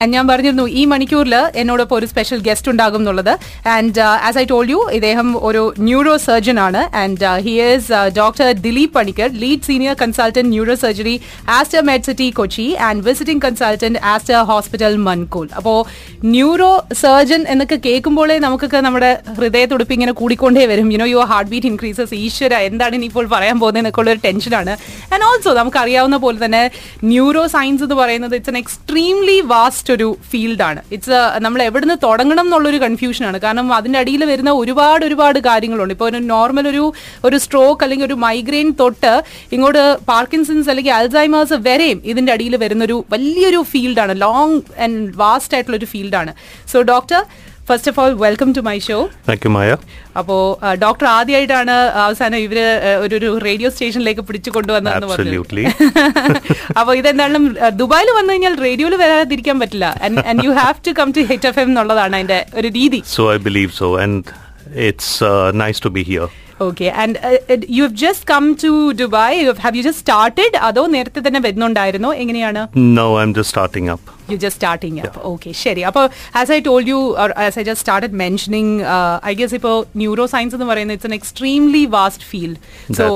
ഞാൻ പറഞ്ഞിരുന്നു ഈ മണിക്കൂറിൽ എന്നോടൊപ്പം ഒരു സ്പെഷ്യൽ ഗസ്റ്റ് ഉണ്ടാകും എന്നുള്ളത്. And as I told you ഇദ്ദേഹം ഒരു ന്യൂറോ സർജൻ ആണ് and he is doctor Dileep Panicker lead senior consultant neuro surgery Aster Medcity Kochi and visiting consultant Aster hospital Mankhool അപ്പോൾ ന്യൂറോ സർജൻ എന്നൊക്കെ കേൾക്കുമ്പോഴേ നമുക്കൊക്കെ നമ്മുടെ ഹൃദയത്തുടുപ്പ് ഇങ്ങനെ കൂടിക്കൊണ്ടേ വരും. You know your heart beat increases ഈശ്വര എന്താണ് ഇനിയിപ്പോൾ പറയാൻ പോകുന്നത് എന്നൊക്കെ ഒരു ടെൻഷനാണ് ആൻഡ് ഓൾസോ നമുക്ക് അറിയാവുന്ന പോലെ തന്നെ ന്യൂറോ സയൻസ് എന്ന് പറയുന്നത് ഇറ്റ്സ് എൻ എക്സ്ട്രീംലി വാസ്റ്റ് ഒരു ഫീൽഡാണ് ഇറ്റ്സ് നമ്മൾ എവിടുന്ന് തുടങ്ങണം എന്നുള്ളൊരു കൺഫ്യൂഷനാണ് കാരണം അതിന്റെ അടിയിൽ വരുന്ന ഒരുപാട് ഒരുപാട് കാര്യങ്ങളുണ്ട്. ഇപ്പോൾ ഒരു നോർമൽ ഒരു ഒരു സ്ട്രോക്ക് അല്ലെങ്കിൽ ഒരു മൈഗ്രെയിൻ തൊട്ട് ഇങ്ങോട്ട് പാർക്കിൻസൺസ് അല്ലെങ്കിൽ അൽസൈമേഴ്സ് വരെയും ഇതിന്റെ അടിയിൽ വരുന്നൊരു വലിയൊരു ഫീൽഡാണ് ലോങ് ആൻഡ് വാസ്റ്റ് ആയിട്ടുള്ള ഒരു ഫീൽഡാണ് so doctor first of all welcome to my show Thank you, Maya. അപ്പോ ഡോക്ടർ ആദ്യമായിട്ടാണ് അവസാനം ഇവർ ഒരു റേഡിയോ സ്റ്റേഷനിലേക്ക് പിടിച്ചു കൊണ്ടുവന്നതെന്ന് പറഞ്ഞു. Absolutely. അപ്പൊ ഇതെന്തായാലും ദുബായിൽ വന്നു കഴിഞ്ഞാൽ റേഡിയോയിൽ വരാതിരിക്കാൻ പറ്റില്ല. And you have to come to Hit F M എന്നുള്ളതാണ് അതിന്റെ ഒരു രീതി. So I believe so and it's nice to be here. Okay and you have just come to Dubai have you just started അതോ നേരത്തെ തന്നെ വരുന്നുണ്ടായിരുന്നോ? എങ്ങനെയാണ്? No, I'm just starting up. You just starting up okay ശരി. അപ്പോൾ as I told you as I just started mentioning I guess ഇപ്പോൾ neuro science എന്ന് പറയുന്നത് it's an extremely vast field so.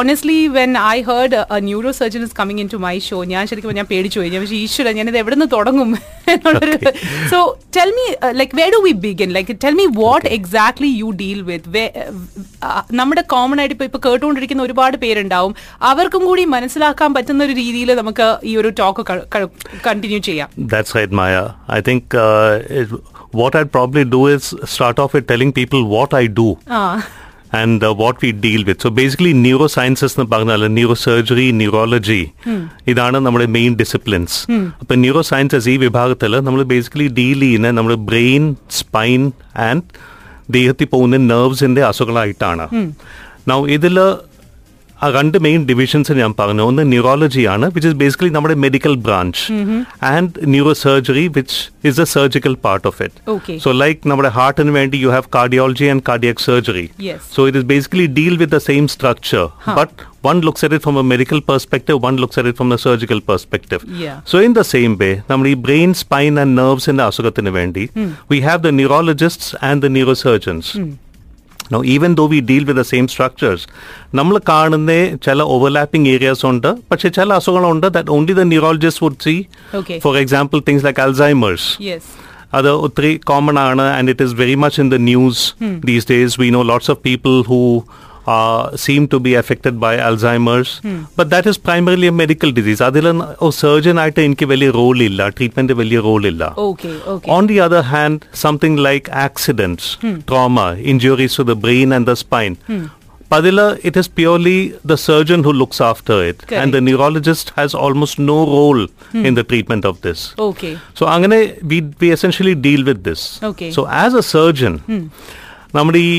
Honestly when I heard neuro surgeon is coming into my show ഞാൻ ശരിക്കും ഞാൻ പേടിച്ചു പോയി. ഞാൻ പക്ഷേ ഈശ്വര ഞാനിത് എവിടെ നിന്ന് തുടങ്ങും? എന്നുള്ളൊരു so tell me like where do we begin like tell me what exactly you deal with നമ്മുടെ കോമൺ ആയിട്ട് ഇപ്പോൾ ഇപ്പോൾ കേട്ടുകൊണ്ടിരിക്കുന്ന ഒരുപാട് പേരുണ്ടാവും. അവർക്കും കൂടി മനസ്സിലാക്കാൻ പറ്റുന്ന ഒരു രീതിയിൽ നമുക്ക് ഈ ഒരു ടോക്ക് കണ്ടിന്യൂ ചെയ്യാം. That's right, Maya. I think uh, it, what I'd probably do is start off with telling people what I do. ആ and uh, what we deal with. So basically neurosciences എന്ന് പറഞ്ഞാൽ ന്യൂറോസർജറി neurology ഇതാണ് നമ്മുടെ main disciplines അപ്പൊ neuro sciences ഈ വിഭാഗത്തിൽ നമ്മൾ basically deal ചെയ്യുന്ന നമ്മുടെ ബ്രെയിൻ സ്പൈൻ ആൻഡ് ദേഹത്തിൽ പോകുന്ന Now, അസുഖങ്ങളായിട്ടാണ് നൗ ഇതിൽ ആ രണ്ട് മെയിൻ ഡിവിഷൻസ് ഞാൻ പറഞ്ഞു ഒന്ന് ന്യൂറോളജിയാണ് വിച്ച് ഇസ് ബേസിക്കലി നമ്മുടെ medical branch and neuro surgery which is a surgical part of it. So like നമ്മുടെ ഹാർട്ടിന് വേണ്ടി you have cardiology and cardiac surgery. So it is basically deal with the same structure, but one looks at it from a medical perspective, one looks at it from a surgical perspective. Yeah. So in the same way, നമ്മുടെ ഈ brain, spine and nerves in അസുഖത്തിന് വേണ്ടി, we have the neurologists and the neurosurgeons. Now, even though we deal with the same structures, നമ്മൾ കാണുന്ന ചില overlapping areas ഉണ്ട് പക്ഷെ ചില അസുഖങ്ങളുണ്ട് that only the neurologist would C Okay. Four example things like Alzheimer's yes അത് ഒത്തിരി common ആണ് and it is very much in the news these days we know lots of people who seam to B affected by Alzheimer's but that is primarily A medical disease അതിൽ surgeon ആയിട്ട് എനിക്ക് വലിയ role ഇല്ല treatment വലിയ role ഇല്ല okay okay On the other hand, something like accidents, trauma, injuries to the brain and the spine. Padilla, it is purely the surgeon who looks after it, Correct. and the neurologist has almost no role in the treatment of this. Okay So, അങ്ങനെ we we essentially deal with this. Okay. So, as a surgeon, നമ്മുടെ ഈ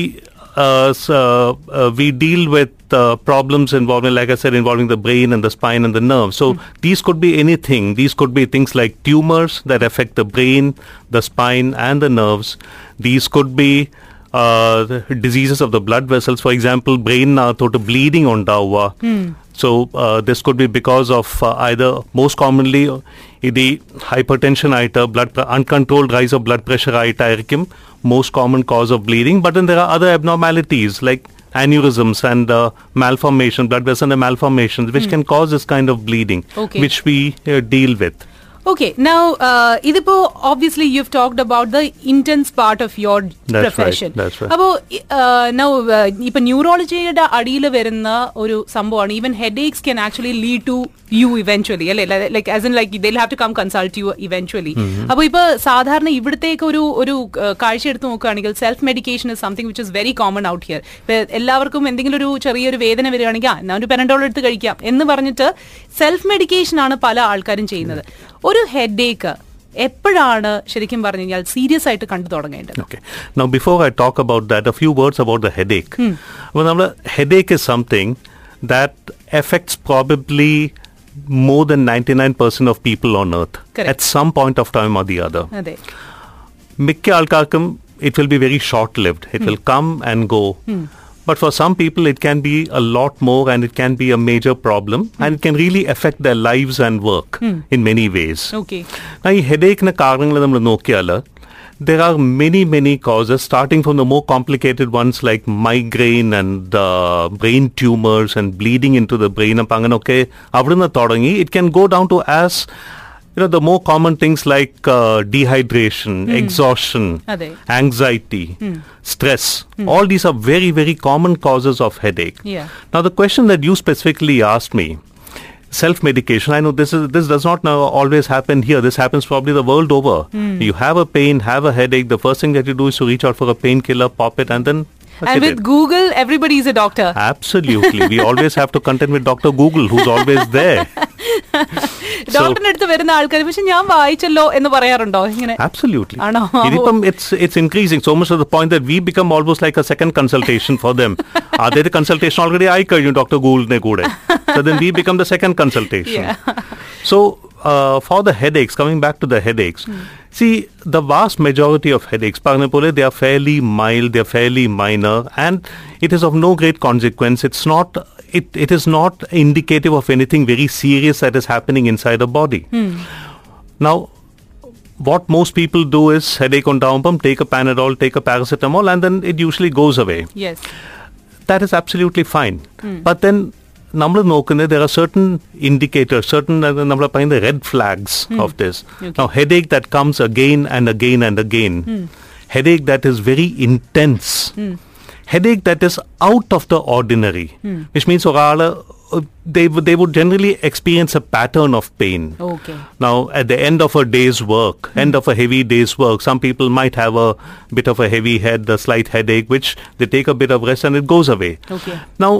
uh, s- uh, uh, we deal with uh, problems involving, like I said, involving the brain and the spine and the nerves. So these could be anything. These could be things like tumors that affect the brain, the spine, and the nerves. These could be uh, diseases of the blood vessels. For example, brain uh, total bleeding on dawa. So uh, this could be because of uh, either most commonly uh, the hypertension either blood uncontrolled rise of blood pressure either most common cause of bleeding. But then there are other abnormalities like aneurysms and uh, malformation, blood vessel malformations, which mm. can cause this kind of bleeding, okay. which we uh, deal with. Okay now ഇതിപ്പോ obviously you have talked about the intense part of your right, profession that's right. അപ്പോ now ഇപ്പൊ ന്യൂറോളജിയുടെ അടിയിൽ വരുന്ന ഒരു സംഭവമാണ്. Even headache can actually lead to you eventually അല്ലെ like as in like they'll have to come consult you eventually അപ്പൊ ഇപ്പൊ സാധാരണ ഇവിടത്തേക്ക് ഒരു ഒരു uh, കാഴ്ച എടുത്ത് നോക്കുകയാണെങ്കിൽ self medication is something which is very common out here എല്ലാവർക്കും എന്തെങ്കിലും ഒരു ചെറിയൊരു വേദന വരികയാണെങ്കിൽ ആ എന്നാ ഒരു പെനഡോൾ എടുത്ത് കഴിക്കാം. എന്ന് പറഞ്ഞിട്ട് സെൽഫ് മെഡിക്കേഷൻ ആണ് പല ആൾക്കാരും ചെയ്യുന്നത്. ഒരു ഹെഡ് ഏക്ക് എപ്പോഴാണ് ശരിക്കും പറഞ്ഞു കഴിഞ്ഞാൽ സീരിയസ് ആയിട്ട് കണ്ടു തുടങ്ങേണ്ടത്? Okay now before I talk about that a few words about the head ache അപ്പോൾ നമ്മൾ headache is something that affects probably more than ninety nine percent of people on earth at some point of time or അത്. മിക്ക ആൾക്കാർക്കും it will be very short lived it will come and go But for some people, it can be a lot more and it can be a major problem and it can really affect their lives and work in many ways. Okay Now, ഈ ഹെഡേക്കിന് കാരണങ്ങൾ നമ്മൾ നോക്കിയാൽ there are many, many causes, starting from the more complicated ones like migraine and uh, brain tumors and bleeding into the brain. അപ്പം അങ്ങനെയൊക്കെ അവിടുന്ന് തുടങ്ങി it can go down to as you know the more common things like uh, dehydration, hmm. exhaustion, അതെ. anxiety, hmm. stress. Hmm. All these are very, very common causes of headache. Yeah. Now, the question that you specifically asked me, self-medication. I know this is this does not now always happen here. This happens probably the world over. You have a pain, have a headache. The first thing that you do is to reach out for a painkiller, pop it, and then. that's And it. with Google, everybody is a doctor. Absolutely, we always have to contend with Dr. Google, who's always there. ഡോക്ടറിന്റെ അടുത്ത് വരുന്ന ആൾക്കാർ പക്ഷെ ഞാൻ വായിച്ചല്ലോ എന്ന് പറയാറുണ്ടോ? ഇങ്ങനെ. Absolutely ആണോ? ഇതിപ്പം it's increasing so much point that we become almost like a second consultation for them ആദ്യത്തെ കൺസൾട്ടേഷൻ ഓൾറെഡി ആയി കഴിഞ്ഞു ഡോക്ടർ ഗൂഗിളിനെ കൂടെ. So then we become the second consultation so uh, for the headaches, coming back to the headaches, mm. see, the vast majority of headaches, Parnepole, they are fairly mild, they are fairly minor, and it is of no great consequence. It's not, it, it is not indicative of anything very serious that is happening inside the body. Mm. Now, what most people do is headache on down pump, take a Panadol, take a paracetamol, and then it usually goes away. Yes. That is absolutely fine. Mm. But then നമ്മൾ നോക്കുന്നത് there are certain indicators, certain uh, നമ്മൾ പറയുന്ന red flags of this. Okay. Now headache that comes again and again and again. Headache that is very intense. Headache that is out of the ordinary. Which means ഒരാൾ they, would- they would generally experience a pattern of pain. Okay Now, at the end of a day's work, end of a heavy day's work, some people might have a bit of a heavy head, a slight headache, which they take a bit of rest and it goes away. Okay. Now,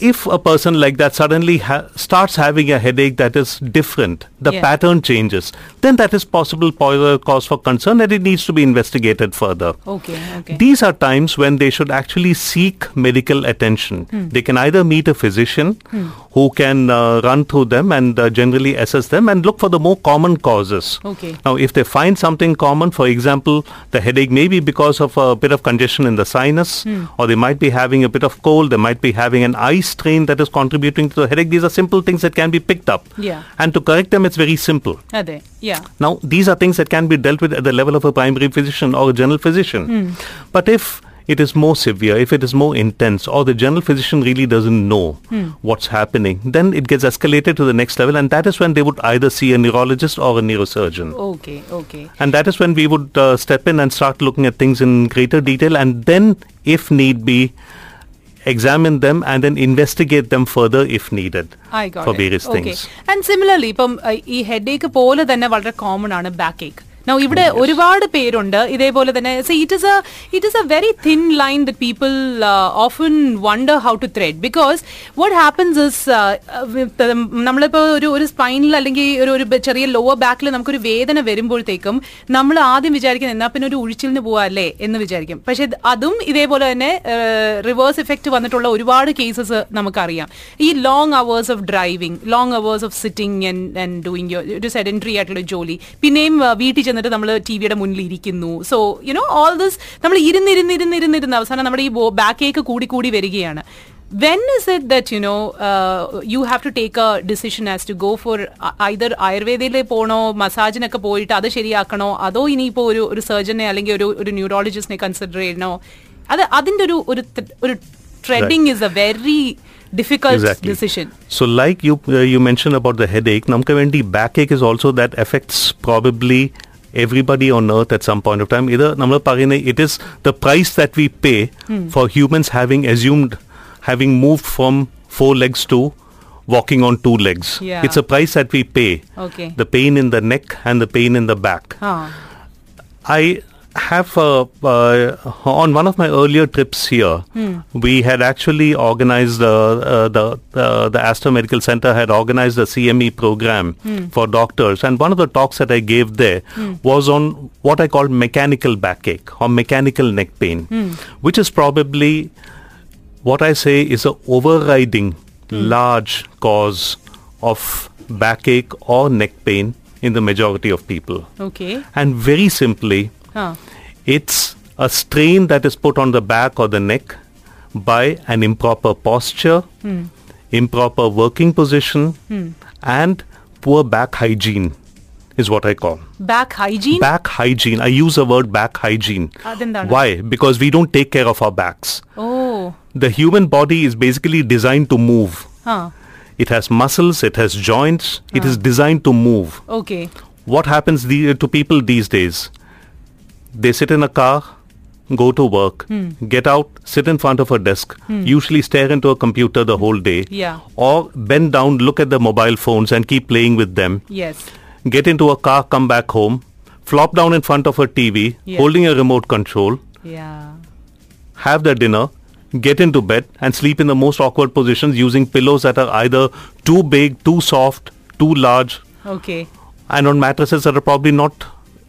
if a person like that suddenly ha- starts having a headache that is different, the yeah. pattern changes, then that is possible cause for concern and it needs to be investigated further. Okay, okay. These are times when they should actually seek medical attention. Hmm. They can either meet a physician hmm. who can uh, run through them and uh, generally assess them and look for the more common causes. Okay. Now, if they find something common, for example, the headache may be because of a bit of congestion in the sinus, hmm. or they might be having a bit of cold, they might be having an ice strain that is contributing to the headache. These are simple things that can be picked up. Yeah. And to correct them, it's very simple. Are they? Yeah. Now, these are things that can be dealt with at the level of a primary physician or a general physician. Mm. But if it is more severe, if it is more intense, or the general physician really doesn't know hmm. what's happening, then it gets escalated to the next level, and that is when they would either see a neurologist or a neurosurgeon. Okay, okay. And that is when we would uh, step in and start looking at things in greater detail, and then, if need be, examine them and then investigate them further if needed I got for it. various Okay. things. And similarly, ഇപ്പം അഹ്, ഈ headache പോലെ തന്നെ വളരെ common ആണ് back ഏക്ക് Now ഇവിടെ ഒരുപാട് പേരുണ്ട്. ഇതേപോലെ തന്നെ it is a it is a very thin line the people often wonder how to tread because what happens is നമ്മളിപ്പോൾ ഒരു ഒരു സ്പൈനിൽ അല്ലെങ്കിൽ ഒരു ഒരു ചെറിയ ലോവർ ബാക്കിൽ നമുക്കൊരു വേദന വരുമ്പോഴത്തേക്കും നമ്മൾ ആദ്യം വിചാരിക്കുന്നത് എന്നാൽ പിന്നെ ഒരു ഉഴിച്ചിലിന് പോവാല്ലേ എന്ന് വിചാരിക്കും. പക്ഷെ അതും ഇതേപോലെ തന്നെ റിവേഴ്സ് എഫക്റ്റ് വന്നിട്ടുള്ള ഒരുപാട് കേസസ് നമുക്കറിയാം. ഈ long hours of driving long hours of sitting and doing ഒരു സെഡൻട്രി ആയിട്ടുള്ള ജോലി പിന്നെയും വീട്ടിൽ ചെന്നിട്ട് നമ്മൾ ടി വിയുടെ മുന്നിൽ ഇരിക്കുന്നു so you know all this നമ്മൾ ഇരുന്നിരുന്നിരുന്നിരുന്നിരുന്ന് അവസാനം നമ്മുടെ ഈ ബാക്കേക്ക് കൂടി കൂടി വരികയാണ്. When is it that you know you have to take a decision as to go for either ആയുർവേദയിൽ പോകണോ മസാജിനൊക്കെ പോയിട്ട് അത് ശരിയാക്കണോ അതോ ഇനിയിപ്പോൾ ഒരു ഒരു സർജനെ അല്ലെങ്കിൽ ഒരു ഒരു ന്യൂറോളജിസ്റ്റിനെ കൺസിഡർ ചെയ്യണോ? അത് അതിന്റെ ഒരു ഒരു ഒരു treading is a very difficult decision So, like you uh, you mentioned about the headache, namka vendi backache is also that affects probably everybody on earth at some point of time. Either namla parine, it is the price that we pay hmm. for humans having assumed having moved from four legs to walking on two legs. Yeah. It's a price that we pay. Okay. The pain in the neck and the pain in the back. ആ I have uh, uh, on one of my earlier trips here, hmm. we had actually organized uh, uh the uh, the Aster Medical Center had organized a CME program hmm. for doctors, and one of the talks that I gave there hmm. was on what I call mechanical backache or mechanical neck pain, hmm. which is probably what I say is a overriding hmm. large cause of backache or neck pain in the majority of people. Okay, and very simply it's a strain that is put on the back or the neck by an improper posture, hmm. improper working position, hmm. and poor back hygiene is what I call. Back hygiene? Back hygiene. I use the word back hygiene. Ah, Why? Because we don't take care of our backs. Oh. The human body is basically designed to move. Huh. It has muscles, it has joints, huh. it is designed to move. Okay. What happens the, to people these days? they sit in a car, go to work, hmm. get out, sit in front of a desk, hmm. usually stare into a computer the whole day, yeah. or bend down, look at the mobile phones and keep playing with them. Yes. Get into a car, come back home, flop down in front of a TV, yes. holding a remote control. Yeah. Have their dinner, get into bed and sleep in the most awkward positions using pillows that are either too big, too soft, too large. Okay. And on mattresses that are probably not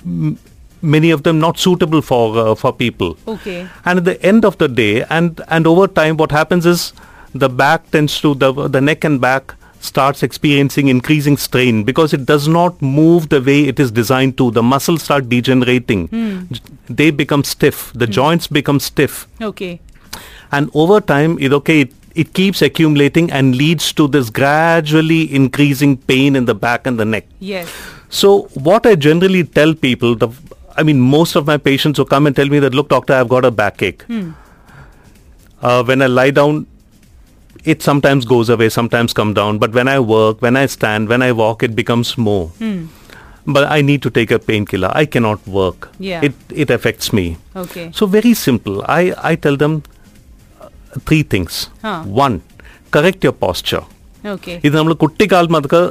mm, many of them not suitable for uh, for people. Okay. And at the end of the day, and and over time, what happens is the back tends to the the neck and back starts experiencing increasing strain because it does not move the way it is designed to the muscles start degenerating mm. they become stiff the mm. joints become stiff okay and over time it okay it, it keeps accumulating and leads to this gradually increasing pain in the back and the neck yes so what i generally tell people the I mean, most of my patients who come and tell me that, look, doctor, I've got a backache. Uh, when I lie down, it sometimes goes away, sometimes come down. But when I work, when I stand, when I walk, it becomes more. But I need to take a painkiller. I cannot work. Yeah. It it affects me. Okay So very simple. I I tell them uh, three things. Huh. One, correct your posture. Okay ഇത് നമ്മൾ കുട്ടിക്കാലം അതൊക്കെ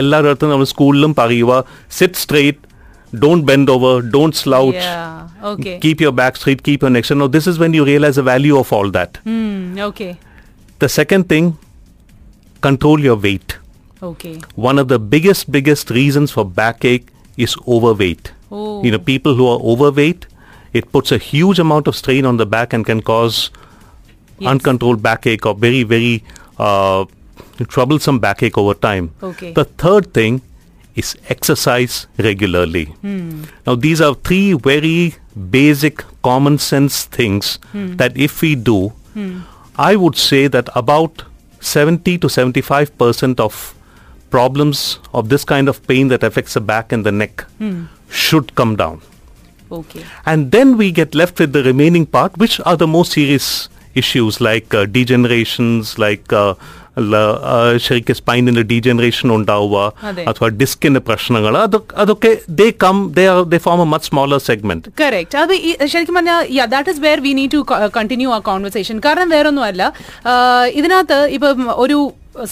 എല്ലായിടത്തും നമ്മൾ സ്കൂളിലും പറയുക sit straight don't bend over, don't slouch, yeah. okay. keep your back straight, keep your neck straight. Now, this is when you realize the value of all that. Mm, okay. The second thing, control your weight. Okay. One of the biggest, biggest reasons for backache is overweight. Oh. You know, people who are overweight, it puts a huge amount of strain on the back and can cause yes. uncontrolled backache or very, very uh, troublesome backache over time. Okay. The third thing is exercise regularly. Hmm. Now, these are three very basic common sense things hmm. that if we do. Hmm. I would say that about 70 to 75 percent of problems of this kind of pain that affects the back and the neck should come down. Okay. And then we get left with the remaining part, which are the most serious issues like uh, degenerations, like uh, ല- ആ, ശരിക്കും സ്പൈനിന്റെ degeneration ഉണ്ടാവുക അഥവാ ഡിസ്കിന്റെ പ്രശ്നങ്ങൾ അതൊക്കെ they come they are they form a much smaller segment correct അത് ശരിക്കും പറഞ്ഞാൽ that is where we need to continue ആ കോൺവെർസേഷൻ കാരണം വേറൊന്നുമല്ല ഇതിനകത്ത് ഇപ്പം ഒരു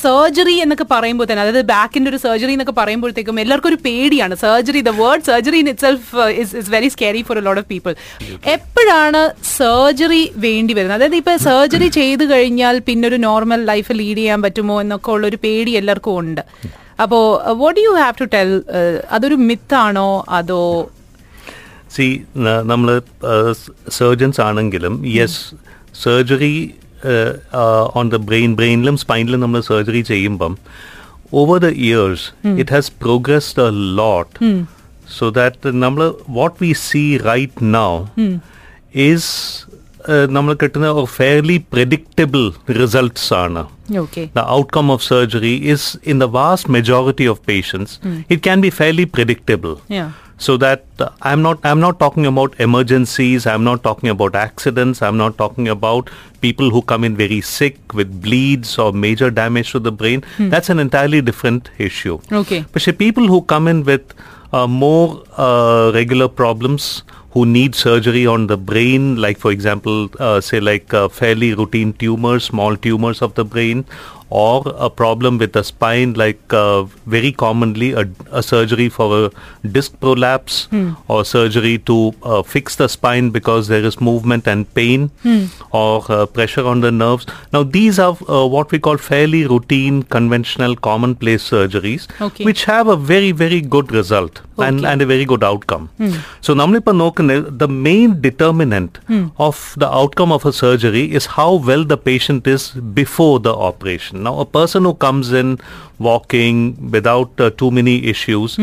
സർജറി എന്നൊക്കെ പറയുമ്പോൾ തന്നെ അതായത് ബാക്കിന്റെ ഒരു സർജറി എന്നൊക്കെ പറയുമ്പോഴത്തേക്കും എല്ലാവർക്കും ഒരു പേടിയാണ്. Surgery the word surgery in itself is very scary for a lot of people എപ്പോഴാണ് സർജറി വേണ്ടി വരുന്നത്? അതായത് ഇപ്പൊ സർജറി ചെയ്തു കഴിഞ്ഞാൽ പിന്നെ ഒരു നോർമൽ ലൈഫ് ലീഡ് ചെയ്യാൻ പറ്റുമോ എന്നൊക്കെ ഉള്ള ഒരു പേടി എല്ലാവർക്കും ഉണ്ട്. അപ്പോ what you have to tell അതൊരു മിത്താണോ അതോ സി നമ്മൾ സർജൻസ് ആണെങ്കിലും yes surgery on the brain ബ്രെയിനിലും സ്പൈനിലും നമ്മൾ സർജറി ചെയ്യുമ്പം over the years it has progressed a lot so that നമ്മൾ what we see right now is നമ്മൾ കിട്ടുന്ന ഫെയർലി പ്രഡിക്റ്റബിൾ റിസൾട്ട്സ് ആണ് okay the outcome of surgery is in the vast majority of patients it can be fairly predictable Yeah. so that uh, i'm not i'm not talking about emergencies i'm not talking about accidents i'm not talking about people who come in very sick with bleeds or major damage to the brain. That's an entirely different issue. Okay. but say people who come in with uh, more uh, regular problems who need surgery on the brain, like for example, uh, say like uh, fairly routine tumors, small tumors of the brain, or a problem with the spine, like uh, very commonly a, a, surgery for a disc prolapse hmm. or surgery to uh, fix the spine because there is movement and pain hmm. or uh, pressure on the nerves. Now, these are uh, what we call fairly routine, conventional, commonplace surgeries, okay. which have a very, very good result okay. and, and a very good outcome. Mm. So, Namlipa Nokanil, the main determinant hmm. of the outcome of a surgery is how well the patient is before the operation. Now a person who comes in walking without uh, too many issues,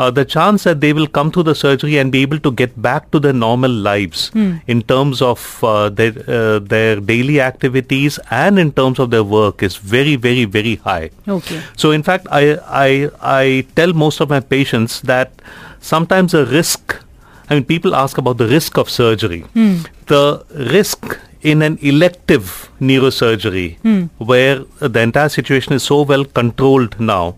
uh, the chance that they will come through the surgery and be able to get back to their normal lives in terms of uh, their uh, their daily activities and in terms of their work is very, very, very high. Okay. So, in fact, I, I, I tell most of my patients that sometimes the risk, I mean, people ask about the risk of surgery. The risk in an elective neurosurgery, where the entire situation is so well controlled now,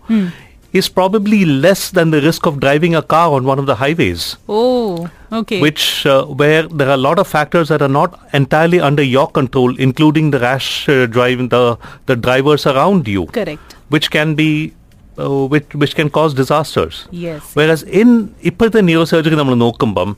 is probably less than the risk of driving a car on one of the highways Oh, okay. which uh, where there are a lot of factors that are not entirely under your control, including the rash uh, driving the the drivers around you, Correct. which can be uh, which which can cause disasters. Yes. Whereas in ഇപ്പോഴത്തെ neurosurgery നമ്മൾ നോക്കുമ്പം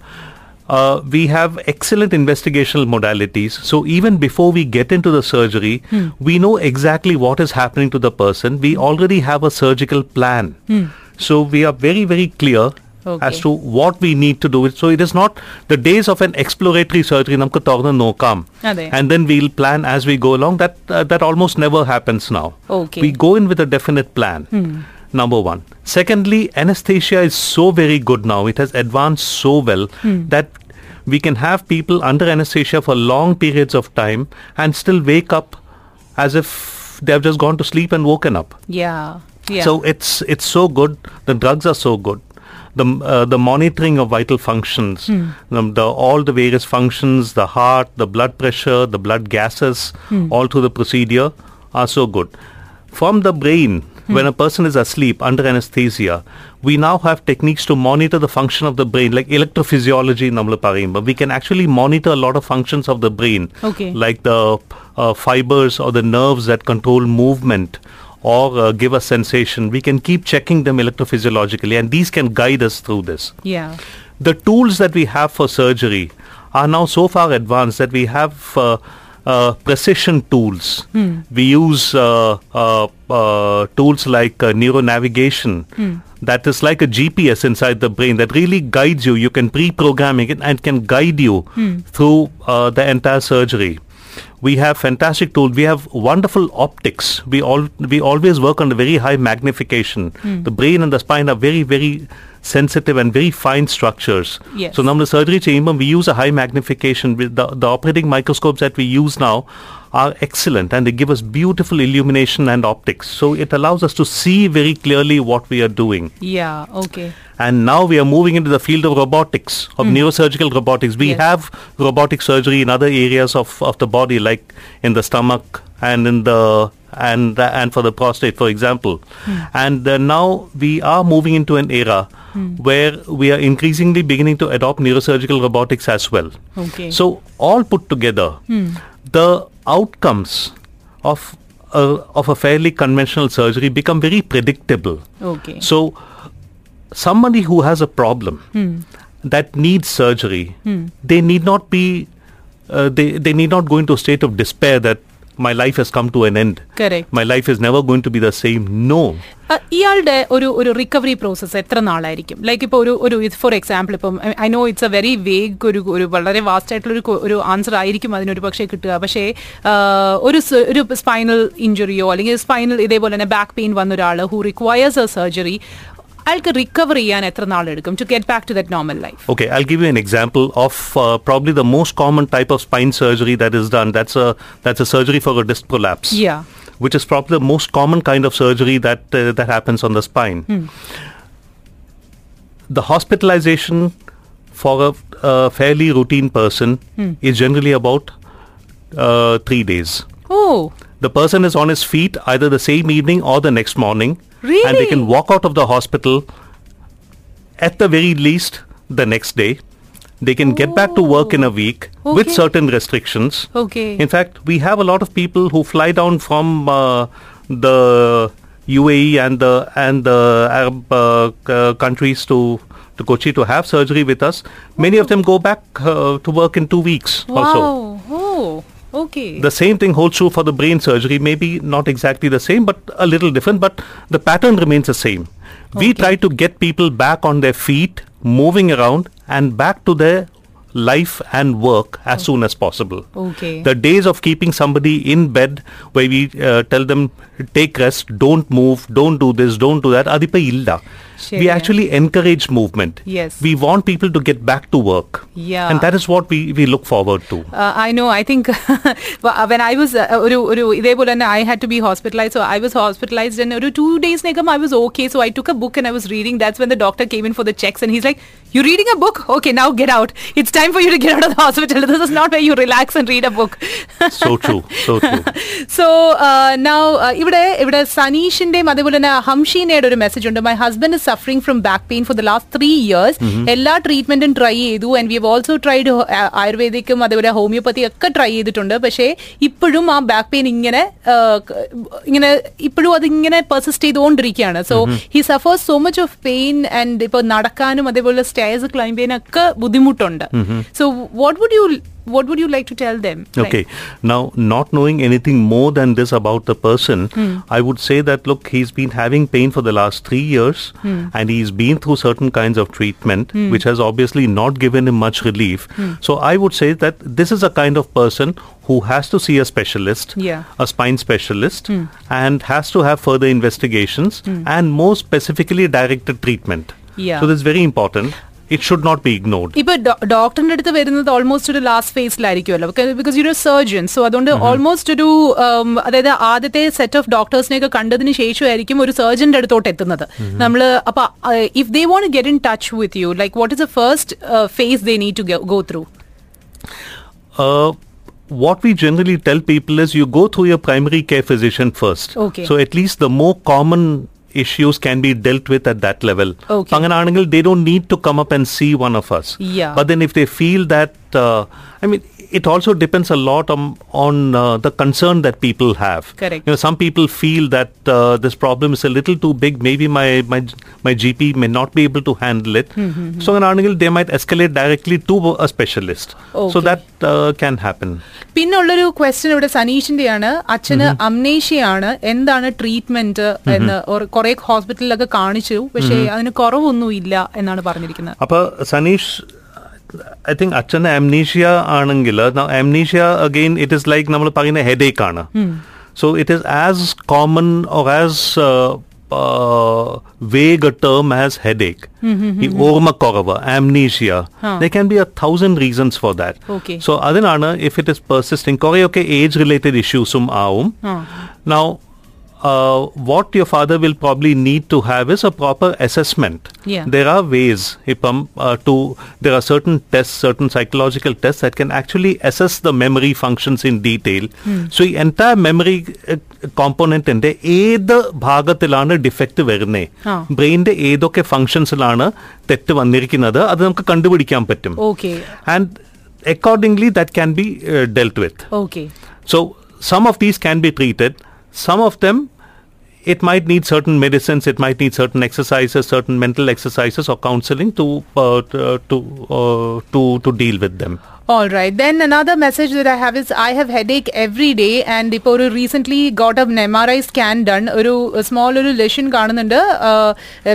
uh, we have excellent investigational modalities. So even before we get into the surgery, hmm. we know exactly what is happening to the person. We hmm. already have a surgical plan. Hmm. So we are very, very clear Okay. as to what we need to do. So it is not the days of an exploratory surgery. No come, and then we'll plan as we go along. That uh, that almost never happens now. Okay. We go in with a definite plan. Hmm. Number one. Secondly, anesthesia is so very good now. It has advanced so well that we can have people under anesthesia for long periods of time and still wake up as if they have just gone to sleep and woken up. Yeah. Yeah. So it's it's so good. The drugs are so good. The uh, the monitoring of vital functions, um, the all the various functions, the heart, the blood pressure, the blood gases, all through the procedure are so good. From the brain, when a person is asleep under anesthesia, we now have techniques to monitor the function of the brain, like electrophysiology. parayumba. We can actually monitor a lot of functions of the brain, Okay. like the uh, fibers or the nerves that control movement or uh, give us sensation. We can keep checking them electrophysiologically, and these can guide us through this. yeah. The tools that we have for surgery are now so far advanced that we have uh, uh, precision tools. We use uh, uh, uh, tools like uh, neuronavigation. That is like a GPS inside the brain that really guides you. You can pre-program it and can guide you through uh, the entire surgery. We have fantastic tools. We have wonderful optics. We all we always work on a very high magnification. The brain and the spine are very very sensitive and very fine structures. Yes. So now in the surgery chamber we use a high magnification. With the the operating microscopes that we use now are excellent and they give us beautiful illumination and optics. So it allows us to see very clearly what we are doing. Yeah. Okay. And now we are moving into the field of robotics, of neurosurgical robotics. We Yes. have robotic surgery in other areas of, of the body, like in the stomach and in the and and for the prostate, for example. And uh, now we are moving into an era where we are increasingly beginning to adopt neurosurgical robotics as well. Okay. So all put together, hmm. the outcomes of a, of a fairly conventional surgery become very predictable. Okay. So, somebody who has a problem hmm. that needs surgery, hmm. they need not be, uh, they, they need not go into a state of despair that my life has come to an end. Correct. My life is never going to be the same. No. അഹ് ഇയാളുടെ ഒരു ഒരു recovery process എത്ര നാളായിരിക്കും like ഇപ്പോൾ ഒരു ഒരു four example ഇപ്പം I know it's a very vague ഒരു ഒരു വളരെ വാസ്റ്റ് ആയിട്ടുള്ള ഒരു കൊ- ഒരു ആൻസർ ആയിരിക്കും അതിനൊരു പക്ഷേ കിട്ടുക പക്ഷേ ആഹ്, ഒരു സ്- ഒരു സ്പൈനൽ ഇഞ്ചുറിയോ അല്ലെങ്കിൽ സ്പൈനൽ ഇതേപോലെ തന്നെ ബാക്ക് പെയിൻ വന്ന ഒരാൾ ഹു റിക്വയേഴ്സ് എ സർജറി അയാൾക്ക് റിക്കവർ ചെയ്യാൻ എത്ര നാളെടുക്കും to get back to that normal life Okay, I'll give you an example of uh, probably the most common type of spine surgery that is done. That's a that's a surgery for a disc prolapse. Yeah. Which is probably the most common kind of surgery that uh, that happens on the spine. The hospitalization for a, a fairly routine person is generally about uh, three days. Oh The person is on his feet either the same evening or the next morning. And they can walk out of the hospital at the very least the next day. They can get back to work in a week with certain restrictions. Okay. In fact, we have a lot of people who fly down from uh, the UAE and the and the Arab uh, c- countries to to Kochi to have surgery with us. Many of them go back uh, to work in two weeks also. Wow. Oh. Okay. The same thing holds true for the brain surgery. Maybe not exactly the same, but a little different. But the pattern remains the same. We try to get people back on their feet, moving around, and back to their life and work as soon as possible. Okay. The days of keeping somebody in bed where we uh, tell them take rest, don't move, don't do this, don't do that, adipa illa. we ശരിയാ. actually encourage movement. Yes. We want people to get back to work. Yeah. And that is what we, we look forward to. I know I think when I was ഒരു ഒരു ഇതേപോലെ തന്നെ I had to B hospitalise so I was hospitalised and ഒരു to ഡേയ്സിനകം I was okay so I took A book and I was reading that's when the doctor came in for the checks and he's like you reading A book okay now get out it's time for you to get out of the hospital this is not വെ U relax and read A book So true. So true. So now ഇവിടെ ഇവിടെ സനീഷിന്റെയും അതേപോലെ തന്നെ ഹംഷീനയുടെ ഒരു message ഉണ്ട് my husband is suffering from back pain for the last three years എല്ലാ ട്രീറ്റ്മെന്റും try ചെയ്തു. And we have also tried ആയുർവേദിക്കും അതേപോലെ ഹോമിയോപ്പതി ഒക്കെ ട്രൈ ചെയ്തിട്ടുണ്ട്. പക്ഷേ ഇപ്പോഴും ആ ബാക്ക് പെയിൻ ഇങ്ങനെ ക- ഇങ്ങനെ ഇപ്പോഴും അതിങ്ങനെ പെർസിസ്റ്റ് ചെയ്തുകൊണ്ടിരിക്കുകയാണ്. So he suffers so much of pain and ഇപ്പൊ നടക്കാനും അതേപോലെ സ്റ്റേഴ്സ് ക്ലൈംബ് ചെയ്യാനൊക്കെ ബുദ്ധിമുട്ടുണ്ട്. So what would you what would you like to tell them? Okay. Now, not knowing anything more than this about the person, hmm. I would say that look, he's been having pain for the last three years, hmm. and he's been through certain kinds of treatment, hmm. which has obviously not given him much relief. So, I would say that this is a kind of person who has to see a specialist, Yeah. a spine specialist, and has to have further investigations and more specifically directed treatment. Yeah. So, this is very important. It should not be ignored. ഇപ്പൊ ഡോക്ടറിന്റെ അടുത്ത് വരുന്നത് almost ഒരു last ഫേസിലായിരിക്കുമല്ലോ because you surgeon so അതുകൊണ്ട് almost ഒരു um, അതായത് ആദ്യത്തെ സെറ്റ് ഓഫ് ഡോക്ടേഴ്സിനെ ഒക്കെ കണ്ടതിന് ശേഷമായിരിക്കും ഒരു സർജന്റെ അടുത്തോട്ട് എത്തുന്നത് നമ്മൾ അപ്പൊ if they won't get in touch with you like what is the first phase they need to go through Uh, what we generally tell people is you go through your primary care physician first. Okay. So at least the more common issues can be dealt with at that level. Okay. They don't need to come up and see one of us. Yeah. But then if they feel that, uh, I mean, it also depends a lot on, on uh, the concern that people have. Correct. You know, some people feel that uh, this problem is a little too big. Maybe my my my GP may not be able to handle it. Mm-hmm. So, അങ്ങനാണെങ്കിൽ they might escalate directly to a specialist. Okay. So that uh, can happen. പിന്നെ Achana question ഇവിടെ സനീഷിന്റെയാണ് അച്ഛന് treatment എന്താണ് treatment hospital കുറെ ഹോസ്പിറ്റലിലൊക്കെ കാണിച്ചു പക്ഷേ അതിന് onnum illa എന്നാണ് പറഞ്ഞിരിക്കുന്നത് അപ്പോൾ സനീഷ് ഐ തിങ്ക് അച്ഛന് അംനീഷ്യ ആണെങ്കിൽ amnesia again it is like നമ്മൾ പറയുന്ന ഹെഡേക്ക് ആണ് so it is as common or as vague A term as headache ഈ ഓർമ്മക്കുറവ് amnesia the can be a thousand reasons for that Okay. So അതിനാണ് if it is persisting കുറേയൊക്കെ age related ഇഷ്യൂസും ആവും now uh, what your father will probably need to have is a proper assessment. Yeah. There are ways ipam, uh, to, there are certain tests, certain psychological tests that can actually assess the memory functions in detail. So, ഈ entire memory uh, component ന്റെ ഏത് ഭാഗത്തിലാണ് defect വരുന്നത് ആ. ബ്രെയിനിന്റെ ഏതൊക്കെ ഫങ്ഷൻസിലാണ് തെറ്റ് വന്നിരിക്കുന്നത് അത് നമുക്ക് കണ്ടുപിടിക്കാൻ പറ്റും okay and accordingly that can be delt with okay so some of these can be treated. Some of them, it might need certain medicines. It might need certain exercises, certain mental exercises or counseling to uh, to to, uh, to to deal with them. All right. Then another message that I have is I have headache every day and ഇപ്പോൾ ഒരു recently got an MRI scan done ഒരു small ഒരു lesion കാണുന്നുണ്ട്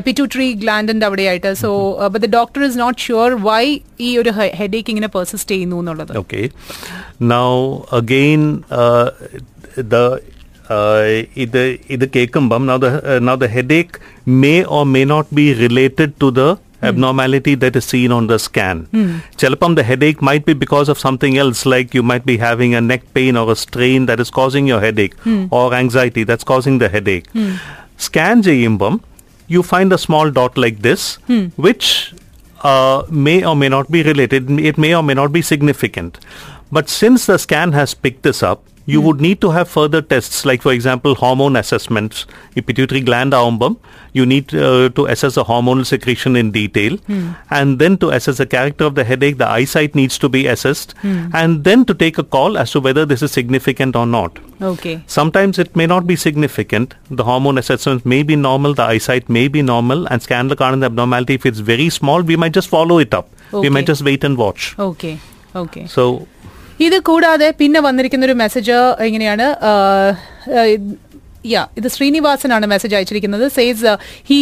പിറ്റുട്രി ഗ്ലാൻഡിന്റെ അവിടെയായിട്ട് so but the doctor is not sure why ഈ ഒരു headache ഇങ്ങനെ persist ചെയ്യുന്നു എന്നുള്ളത് Okay. Now again, uh, the uh, ഇത് ഇത് കേൾക്കുമ്പം now the uh, now the headache may or may not be related to the abnormality that is seen on the scan. ചിലപ്പം the headache might be because of something else like you might be having a neck pain or a strain that is causing your headache or anxiety that's causing the headache. Scan ചെയ്യുമ്പം you find a small dot like this which uh, may or may not be related. It may or may not be significant. But since the scan has picked this up, you would need to have further tests, like for example, hormone assessments. The pituitary gland aombum, you need uh, to assess the hormonal secretion in detail, mm. and then to assess the character of the headache, the eyesight needs to be assessed, mm. and then to take a call as to whether this is significant or not. Okay. Sometimes it may not be significant. The hormone assessments may be normal, the eyesight may be normal, and scan the abnormality if it's very small, we might just follow it up. Okay. We might just wait and watch. Okay. Okay. So ഇത് കൂടാതെ പിന്നെ വന്നിരിക്കുന്ന ഒരു message ഇങ്ങനെയാണ് യാ ഇത് ശ്രീനിവാസനാണ് message അയച്ചിരിക്കുന്നത്. Says he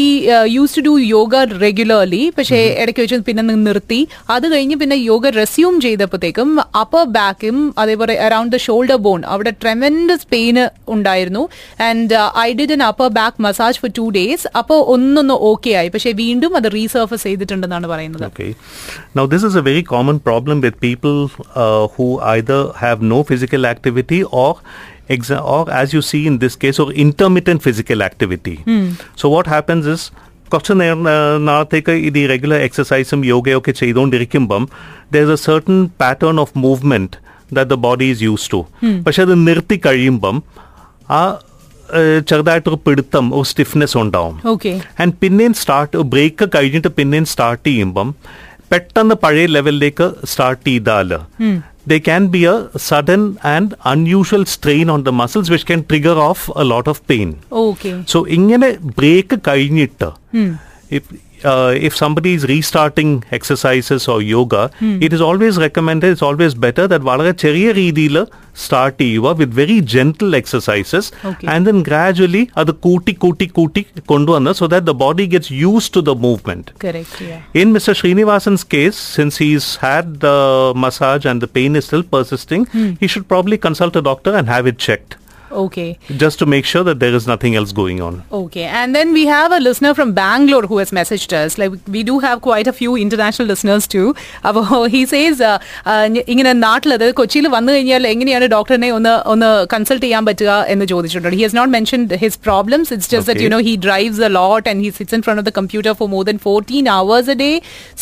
used to do yoga regularly പക്ഷേ ഇടയ്ക്ക് വെച്ച് പിന്നെ നിർത്തി. അത് കഴിഞ്ഞ് പിന്നെ യോഗ റെസ്യൂം ചെയ്തപ്പോഴത്തേക്കും അപ്പർ ബാക്കും അതേപോലെ അറൌണ്ട് ദ ഷോൾഡർ ബോൺ അവിടെ ട്രെമൻഡസ് പെയിൻ ഉണ്ടായിരുന്നു. And I did an upper back massage for two days അപ്പോൾ ഒന്നൊന്ന് ഓക്കെ ആയി. പക്ഷേ വീണ്ടും അത് റീസർഫസ് ചെയ്തിട്ടുണ്ടെന്നാണ് പറയുന്നത്. Okay. Now, this is a very common problem with people uh, who either have no physical activity or, exa- or as you see in this case, or intermittent physical activity. Mm. So, what happens is കുറച്ച് നേരം നാളത്തേക്ക് ഇത് ഈ regular എക്സസൈസും യോഗയൊക്കെ ചെയ്തുകൊണ്ടിരിക്കുമ്പം there is a certain pattern of movement that the body is used to പക്ഷെ അത് നിർത്തി കഴിയുമ്പം ആ ചെറുതായിട്ടൊരു പിടുത്തം ഒരു സ്റ്റിഫ്നെസ് ഉണ്ടാവും. ആൻഡ് പിന്നെയും സ്റ്റാർട്ട് ബ്രേക്ക് കഴിഞ്ഞിട്ട് പിന്നെയും സ്റ്റാർട്ട് ചെയ്യുമ്പം പെട്ടെന്ന് പഴയ ലെവലിലേക്ക് സ്റ്റാർട്ട് ചെയ്താൽ they can be A sudden and unusual strain on the muscles which can trigger of A lot of pain okay so ഇങ്ങനെ ബ്രേക്ക് കഴിഞ്ഞിട്ട് if uh, if somebody is restarting exercises or yoga, it is always recommended, it's always better that വളരെ ചെറിയ രീതിയിൽ start ചെയ്യുക with very gentle exercises Okay. And then gradually അത് കൂട്ടി കൂട്ടി കൂട്ടി കൊണ്ടുവന്ന് so that the body gets use to the movement correct yeah In Mr. Srinivasan's case, since he's had the massage and the pain is still persisting, he should probably consult a doctor and have it checked okay just to make sure that there is nothing else going on. Okay, and then we have a listener from Bangalore who has messaged us. Like we do have quite a few international listeners too. അപ്പോൾ he says uh, uh, ഞ- ഇങ്ങനെ നാട്ടിൽ അതായത് കൊച്ചിയിൽ വന്നു കഴിഞ്ഞാൽ എങ്ങനെയാണ് ഡോക്ടറിനെ ഒന്ന് ഒന്ന് കൺസൾട്ട് ചെയ്യാൻ പറ്റുക എന്ന് ചോദിച്ചിട്ടുണ്ട് he has not mentioned his problems it's just that Okay. U know he drives a lot and he sits in front of the computer for more than fourteen hours a day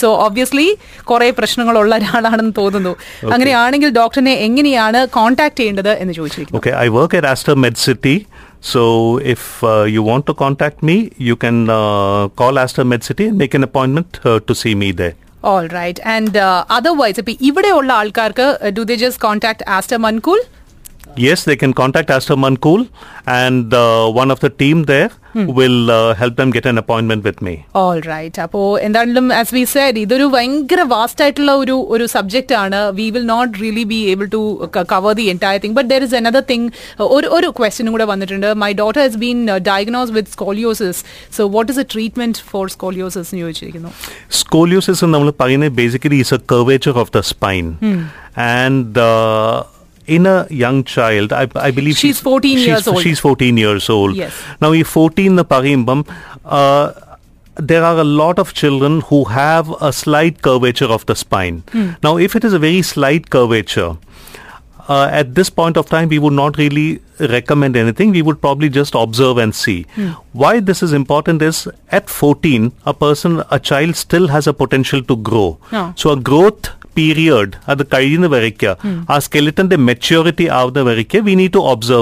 so obviously കുറെ പ്രശ്നങ്ങളുള്ള ഒരാളാണെന്ന് തോന്നുന്നു അങ്ങനെയാണെങ്കിൽ ഡോക്ടറിനെ എങ്ങനെയാണ് contact ചെയ്യേണ്ടത് എന്ന് ചോദിച്ചിരിക്കുന്നു Aster MedCity. So if uh, you want to contact me, you can uh, call Aster MedCity and make an appointment uh, to see me there. All right. And uh, otherwise, if you uh, do they just contact Aster Mankhool? Yes, they can contact Aster Mankhool and uh, one of the team there hmm. will uh, help them get an appointment with me. All right. Apo, as we said, this is a vast title oru, oru subject. Aana. We will not really be able to uh, cover the entire thing. But there is another thing. Uh, or a question. My daughter has been diagnosed with scoliosis. So what is the treatment for scoliosis? Scoliosis basically is a curvature of the spine. Hmm. And in a young child, I, I believe she's, 14 she's, years old. She's 14 years old. Yes. Now, if 14 the parimbam, uh, there are a lot of children who have a slight curvature of the spine. Hmm. Now, if it is a very slight curvature, uh, at this point of time, we would not really recommend anything. We would probably just observe and see. Why this is important is at 14, a person, a child still has a potential to grow. Ah. So a growth period അത് കഴിയുന്ന വരയ്ക്ക് ആ സ്കെലിറ്റന്റെ maturity ആവുന്ന വരയ്ക്ക് V need to observe